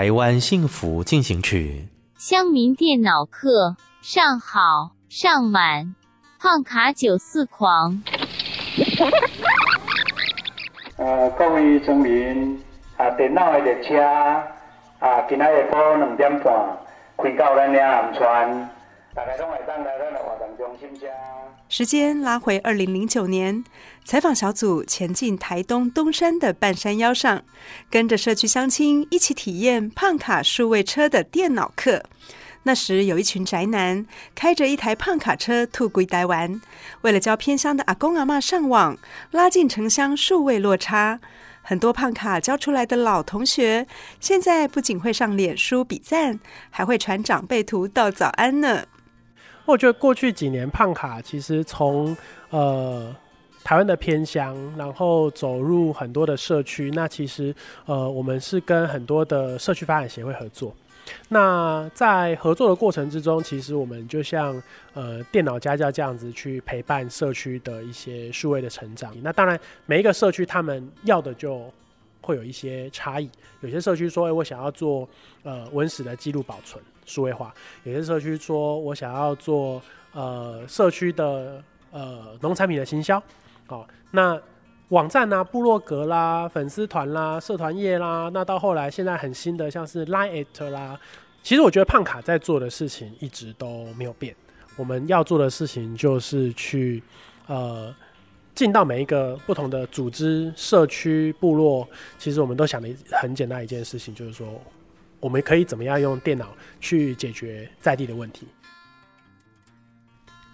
台湾幸福进行曲。乡民电脑课上好上满，胖卡九四狂。呃，各位村民，啊，电脑的列车啊，今仔下晡两点半开到咱岭南村，时间拉回二零零九年，采访小组前进台东东山的半山腰上，跟着社区乡亲一起体验胖卡数位车的电脑课。那时有一群宅男开着一台胖卡车兔归台湾，为了教偏乡的阿公阿嬷上网，拉近城乡数位落差。很多胖卡教出来的老同学，现在不仅会上脸书比赞，还会传长辈图道早安呢。我觉得过去几年胖卡其实从呃台湾的偏乡，然后走入很多的社区。那其实呃我们是跟很多的社区发展协会合作。那在合作的过程之中，其实我们就像呃电脑家教这样子去陪伴社区的一些数位的成长。那当然每一个社区他们要的就会有一些差异。有些社区说，哎，我想要做呃文史的记录保存。数位化，有些社区说我想要做呃社区的呃农产品的行销，好，那网站啦、啊、部落格啦、粉丝团啦、社团页啦，那到后来现在很新的像是 Line at 啦，其实我觉得胖卡在做的事情一直都没有变，我们要做的事情就是去呃进到每一个不同的组织、社区、部落，其实我们都想的很简单一件事情，就是说。我们可以怎么样用电脑去解决在地的问题？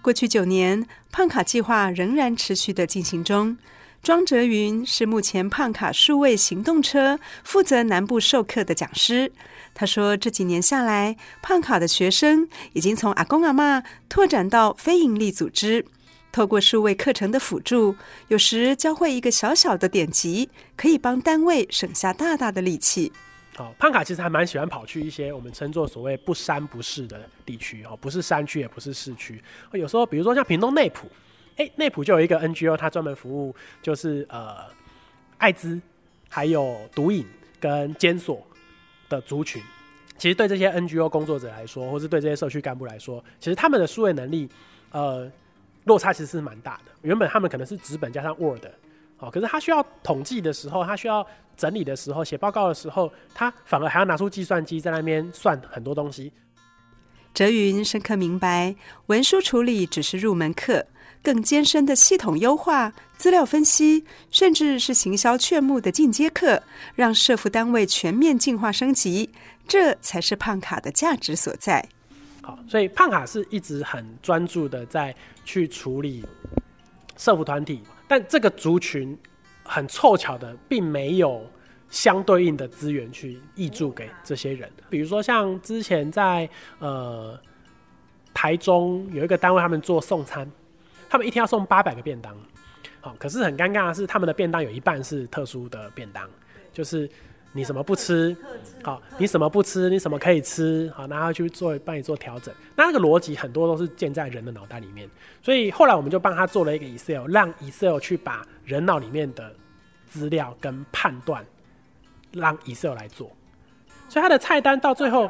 过去九年，胖卡计划仍然持续的进行中。庄哲云是目前胖卡数位行动车负责南部授课的讲师。他说，这几年下来，胖卡的学生已经从阿公阿嬷拓展到非营利组织，透过数位课程的辅助，有时教会一个小小的典籍，可以帮单位省下大大的力气。好，胖卡其实还蛮喜欢跑去一些我们称作所谓不山不市的地区哦，不是山区也不是市区。有时候，比如说像屏东内埔，哎，内埔就有一个 NGO，它专门服务就是呃艾滋、还有毒瘾跟监所的族群。其实对这些 NGO 工作者来说，或是对这些社区干部来说，其实他们的数位能力呃落差其实是蛮大的。原本他们可能是纸本加上 Word。哦，可是他需要统计的时候，他需要整理的时候，写报告的时候，他反而还要拿出计算机在那边算很多东西。哲云深刻明白，文书处理只是入门课，更艰深的系统优化、资料分析，甚至是行销劝募的进阶课，让社服单位全面进化升级，这才是胖卡的价值所在。好，所以胖卡是一直很专注的在去处理社服团体。但这个族群很凑巧的，并没有相对应的资源去挹注给这些人。比如说，像之前在呃台中有一个单位，他们做送餐，他们一天要送八百个便当。好，可是很尴尬的是，他们的便当有一半是特殊的便当，就是。你什么不吃？好，你什么不吃？你什么可以吃？好，然后去做帮你做调整。那那个逻辑很多都是建在人的脑袋里面，所以后来我们就帮他做了一个 Excel，让 Excel 去把人脑里面的资料跟判断，让 Excel 来做。所以他的菜单到最后，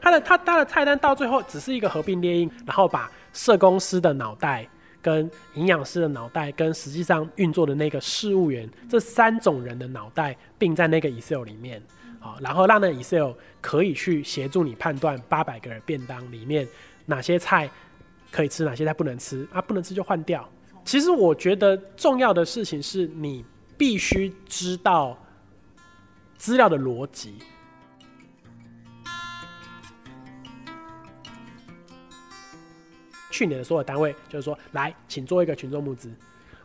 他的他他的菜单到最后只是一个合并列印，然后把社工师的脑袋跟营养师的脑袋，跟实际上运作的那个事务员，这三种人的脑袋并在那个 Excel 里面，好，然后让那 Excel 可以去协助你判断八百个人便当里面哪些菜可以吃，哪些菜不能吃啊，不能吃就换掉。其实我觉得重要的事情是你必须知道资料的逻辑。去年的所有单位就是说，来，请做一个群众募资。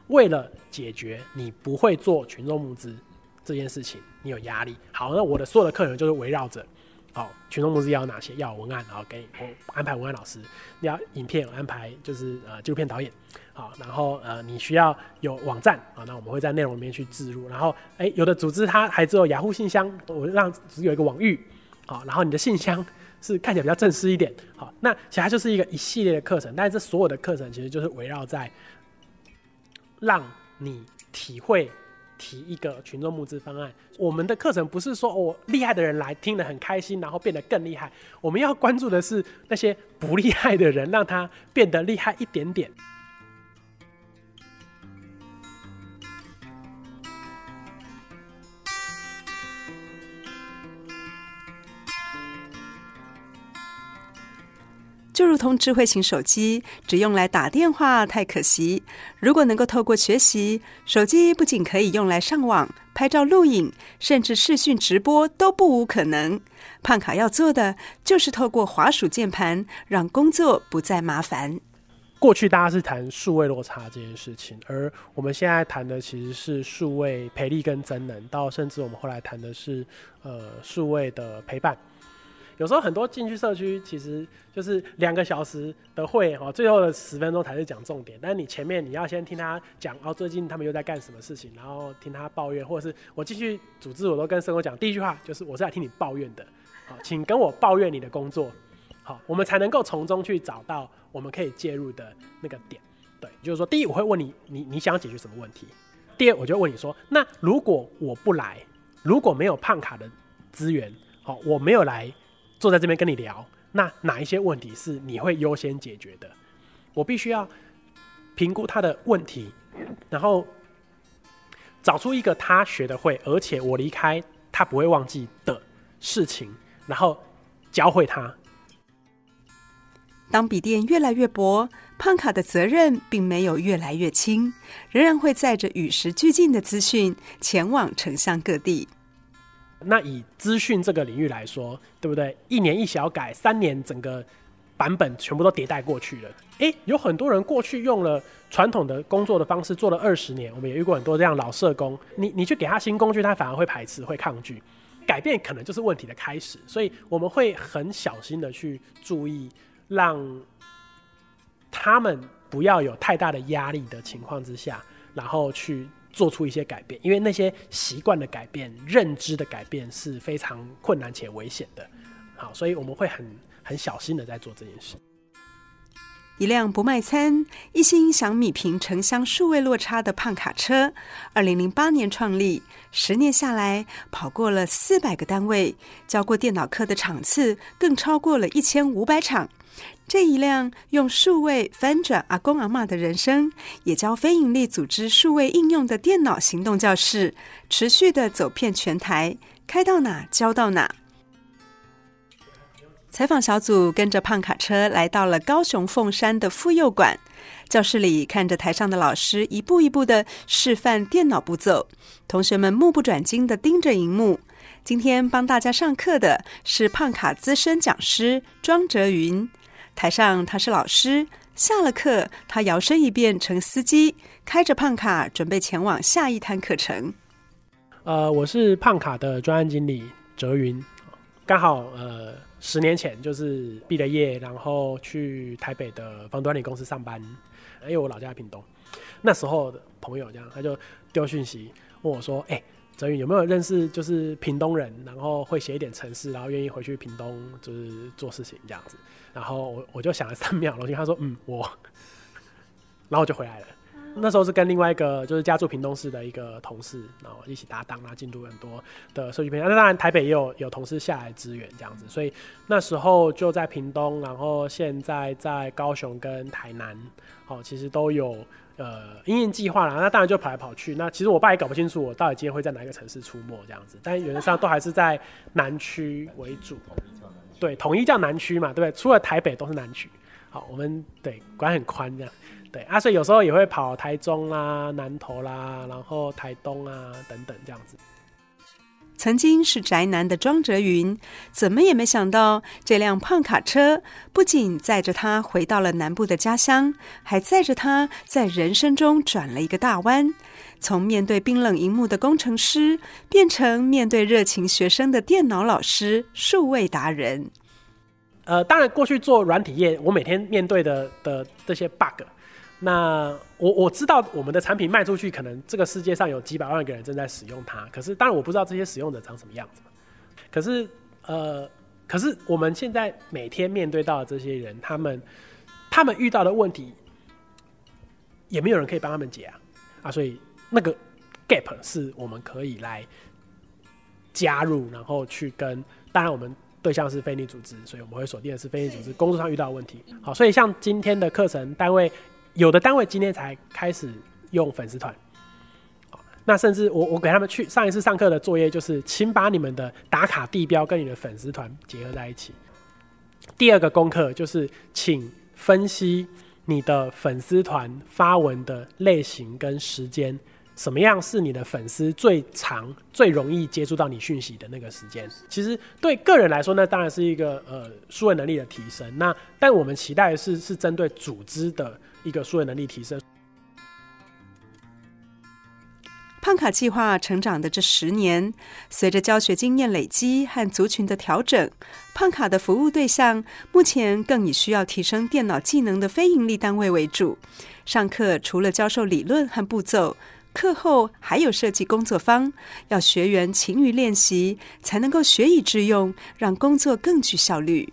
为了解决你不会做群众募资这件事情，你有压力。好，那我的所有的课程就是围绕着，好，群众募资要哪些？要有文案，然后给我安排文案老师；要影片，安排就是呃纪录片导演。好，然后呃你需要有网站啊，那我们会在内容里面去置入。然后哎，有的组织它还只有雅虎信箱，我让只有一个网域。好，然后你的信箱。是看起来比较正式一点，好，那其他就是一个一系列的课程，但是这所有的课程其实就是围绕在让你体会提一个群众募资方案。我们的课程不是说我厉害的人来听得很开心，然后变得更厉害。我们要关注的是那些不厉害的人，让他变得厉害一点点。就如同智慧型手机，只用来打电话太可惜。如果能够透过学习，手机不仅可以用来上网、拍照、录影，甚至视讯直播都不无可能。胖卡要做的就是透过滑鼠键盘，让工作不再麻烦。过去大家是谈数位落差这件事情，而我们现在谈的其实是数位培力跟增能，到甚至我们后来谈的是呃数位的陪伴。有时候很多进去社区，其实就是两个小时的会哦，最后的十分钟才是讲重点。但是你前面你要先听他讲哦，最近他们又在干什么事情，然后听他抱怨，或者是我进去组织，我都跟社工讲第一句话就是我是来听你抱怨的，好，请跟我抱怨你的工作，好，我们才能够从中去找到我们可以介入的那个点。对，就是说，第一我会问你，你你想解决什么问题？第二，我就问你说，那如果我不来，如果没有胖卡的资源，好，我没有来。坐在这边跟你聊，那哪一些问题是你会优先解决的？我必须要评估他的问题，然后找出一个他学得会，而且我离开他不会忘记的事情，然后教会他。当笔电越来越薄，胖卡的责任并没有越来越轻，仍然会载着与时俱进的资讯前往城乡各地。那以资讯这个领域来说，对不对？一年一小改，三年整个版本全部都迭代过去了。诶，有很多人过去用了传统的工作的方式做了二十年，我们也遇过很多这样老社工。你你去给他新工具，他反而会排斥、会抗拒。改变可能就是问题的开始，所以我们会很小心的去注意，让他们不要有太大的压力的情况之下，然后去。做出一些改变，因为那些习惯的改变、认知的改变是非常困难且危险的。好，所以我们会很很小心的在做这件事。一辆不卖餐、一心想弭平城乡数位落差的胖卡车，二零零八年创立，十年下来跑过了四百个单位，教过电脑课的场次更超过了一千五百场。这一辆用数位翻转阿公阿嬷的人生，也教非营利组织数位应用的电脑行动教室，持续的走遍全台，开到哪教到哪。采访小组跟着胖卡车来到了高雄凤山的妇幼馆，教室里看着台上的老师一步一步的示范电脑步骤，同学们目不转睛的盯着荧幕。今天帮大家上课的是胖卡资深讲师庄哲云。台上他是老师，下了课他摇身一变成司机，开着胖卡准备前往下一摊课程。呃，我是胖卡的专案经理哲云，刚好呃十年前就是毕了业，然后去台北的房端理公司上班，因为我老家在屏东，那时候的朋友这样他就丢讯息问我说：“哎、”哲云有没有认识就是屏东人，然后会写一点程式，然后愿意回去屏东就是做事情这样子？然后我我就想了三秒，然后他说嗯我，然后我就回来了。那时候是跟另外一个就是家住屏东市的一个同事，然后一起搭档，然后进度很多的社区偏乡。那当然台北也有有同事下来支援这样子，所以那时候就在屏东，然后现在在高雄跟台南，好，其实都有呃因应计划啦。那当然就跑来跑去。那其实我爸也搞不清楚我到底今天会在哪一个城市出没这样子，但原则上都还是在南区为主。对，统一叫南区嘛，对不对？除了台北都是南区。好，我们对管很宽这样。对啊，所以有时候也会跑台中啦、南投啦，然后台东啊等等这样子。曾经是宅男的庄哲云，怎么也没想到，这辆胖卡车不仅载着他回到了南部的家乡，还载着他在人生中转了一个大弯，从面对冰冷荧幕的工程师，变成面对热情学生的电脑老师、数位达人。呃，当然过去做软体业，我每天面对的的这些 bug。那我我知道我们的产品卖出去，可能这个世界上有几百万个人正在使用它。可是当然我不知道这些使用者长什么样子。可是呃，可是我们现在每天面对到的这些人，他们他们遇到的问题，也没有人可以帮他们解啊啊！所以那个 gap 是我们可以来加入，然后去跟。当然我们对象是非营利组织，所以我们会锁定的是非营利组织工作上遇到的问题。好，所以像今天的课程单位。有的单位今天才开始用粉丝团，那甚至我我给他们去上一次上课的作业就是，请把你们的打卡地标跟你的粉丝团结合在一起。第二个功课就是，请分析你的粉丝团发文的类型跟时间，什么样是你的粉丝最长、最容易接触到你讯息的那个时间。其实对个人来说，那当然是一个呃数位能力的提升。那但我们期待的是是针对组织的。一个数位能力提升。胖卡计划成长的这十年，随着教学经验累积和族群的调整，胖卡的服务对象目前更以需要提升电脑技能的非营利单位为主。上课除了教授理论和步骤，课后还有设计工作坊，要学员勤于练习，才能够学以致用，让工作更具效率。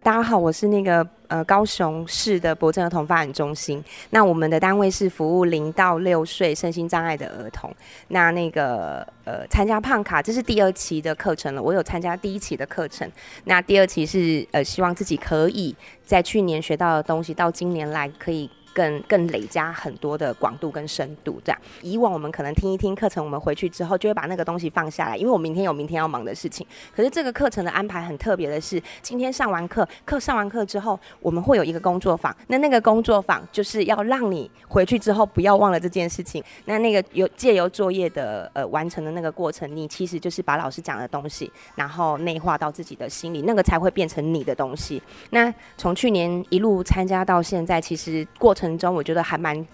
大家好，我是那个呃高雄市的博正儿童发展中心。那我们的单位是服务零到六岁身心障碍的儿童。那那个呃参加胖卡，这是第二期的课程了。我有参加第一期的课程，那第二期是呃希望自己可以在去年学到的东西，到今年来可以。更更累加很多的广度跟深度，这样。以往我们可能听一听课程，我们回去之后就会把那个东西放下来，因为我明天有明天要忙的事情。可是这个课程的安排很特别的是，今天上完课，课上完课之后，我们会有一个工作坊。那那个工作坊就是要让你回去之后不要忘了这件事情。那那个有借由作业的呃完成的那个过程，你其实就是把老师讲的东西，然后内化到自己的心里，那个才会变成你的东西。那从去年一路参加到现在，其实过程。中我觉得还蛮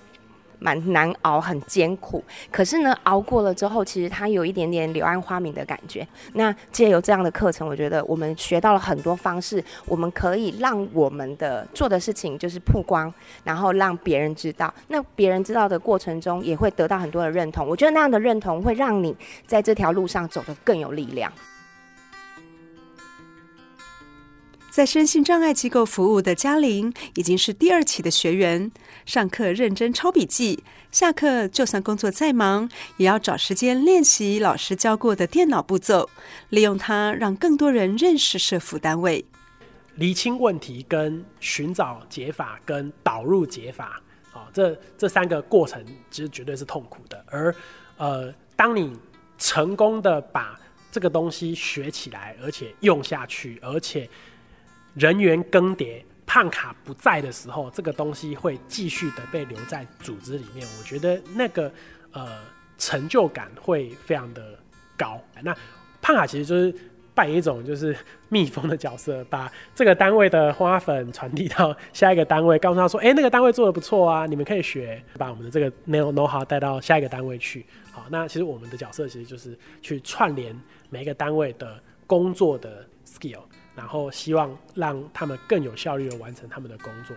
蛮难熬，很艰苦。可是呢，熬过了之后，其实它有一点点柳暗花明的感觉。那借由这样的课程，我觉得我们学到了很多方式，我们可以让我们的做的事情就是曝光，然后让别人知道。那别人知道的过程中，也会得到很多的认同。我觉得那样的认同会让你在这条路上走得更有力量。在身心障碍机构服务的嘉玲已经是第二期的学员，上课认真抄笔记，下课就算工作再忙，也要找时间练习老师教过的电脑步骤，利用它让更多人认识社福单位。厘清问题、跟寻找解法、跟导入解法，啊，这这三个过程其实绝对是痛苦的。而呃，当你成功的把这个东西学起来，而且用下去，而且人员更迭，胖卡不在的时候，这个东西会继续的被留在组织里面。我觉得那个呃成就感会非常的高。那胖卡其实就是扮演一种就是蜜蜂的角色，把这个单位的花粉传递到下一个单位，告诉他说：“哎、那个单位做的不错啊，你们可以学，把我们的这个 know know how 带到下一个单位去。”好，那其实我们的角色其实就是去串联每一个单位的工作的 skill。然后希望让他们更有效率的完成他们的工作。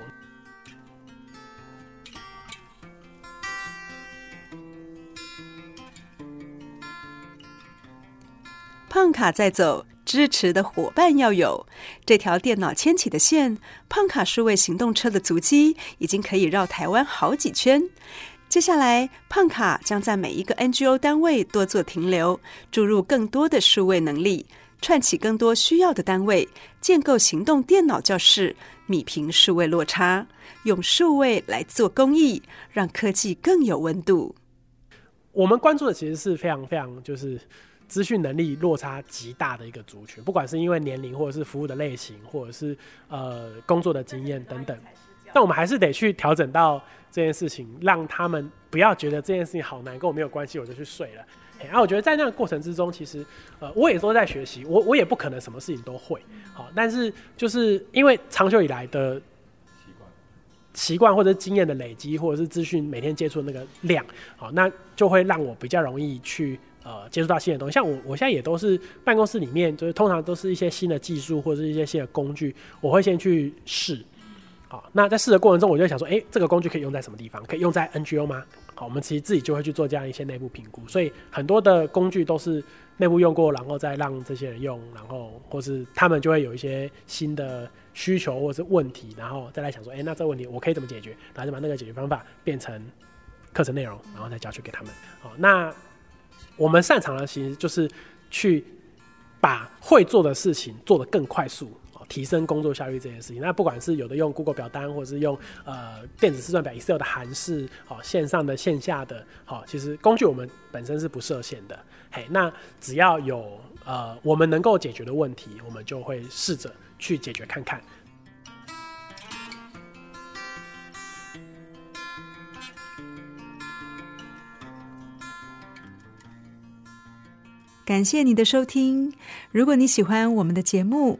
胖卡在走，支持的伙伴要有。这条电脑牵起的线，胖卡数位行动车的足迹已经可以绕台湾好几圈。接下来，胖卡将在每一个 NGO 单位多做停留，注入更多的数位能力，串起更多需要的单位，建构行动电脑教室，弭平数位落差，用数位来做公益，让科技更有温度。我们关注的其实是非常非常就是资讯能力落差极大的一个族群，不管是因为年龄，或者是服务的类型，或者是呃工作的经验等等。但我们还是得去调整到这件事情，让他们不要觉得这件事情好难，跟我没有关系，我就去睡了。然后我觉得在那个过程之中，其实呃，我也都在学习，我我也不可能什么事情都会好，但是就是因为长久以来的习惯习惯或者经验的累积，或者是资讯每天接触的那个量，好，那就会让我比较容易去呃接触到新的东西。像我我现在也都是办公室里面，就是通常都是一些新的技术或者是一些新的工具，我会先去试。好，那在试的过程中，我就想说，哎、欸，这个工具可以用在什么地方？可以用在 NGO 吗？好，我们其实自己就会去做这样一些内部评估，所以很多的工具都是内部用过，然后再让这些人用，然后或是他们就会有一些新的需求或是问题，然后再来想说，哎、那这个问题我可以怎么解决？然后就把那个解决方法变成课程内容，然后再教去给他们。好，那我们擅长的其实就是去把会做的事情做得更快速。提升工作效率这件事情，那不管是有的用 Google 表单，或者是用呃电子试算表 Excel 的函式，好线上的、线下的，好，其实工具我们本身是不设限的。嘿，那只要有呃我们能够解决的问题，我们就会试着去解决看看。感谢你的收听，如果你喜欢我们的节目。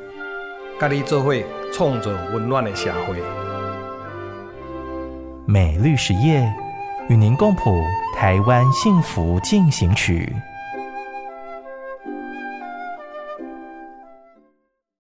咖喱做会创造温暖的社会。美绿实业与您共谱台湾幸福进行曲。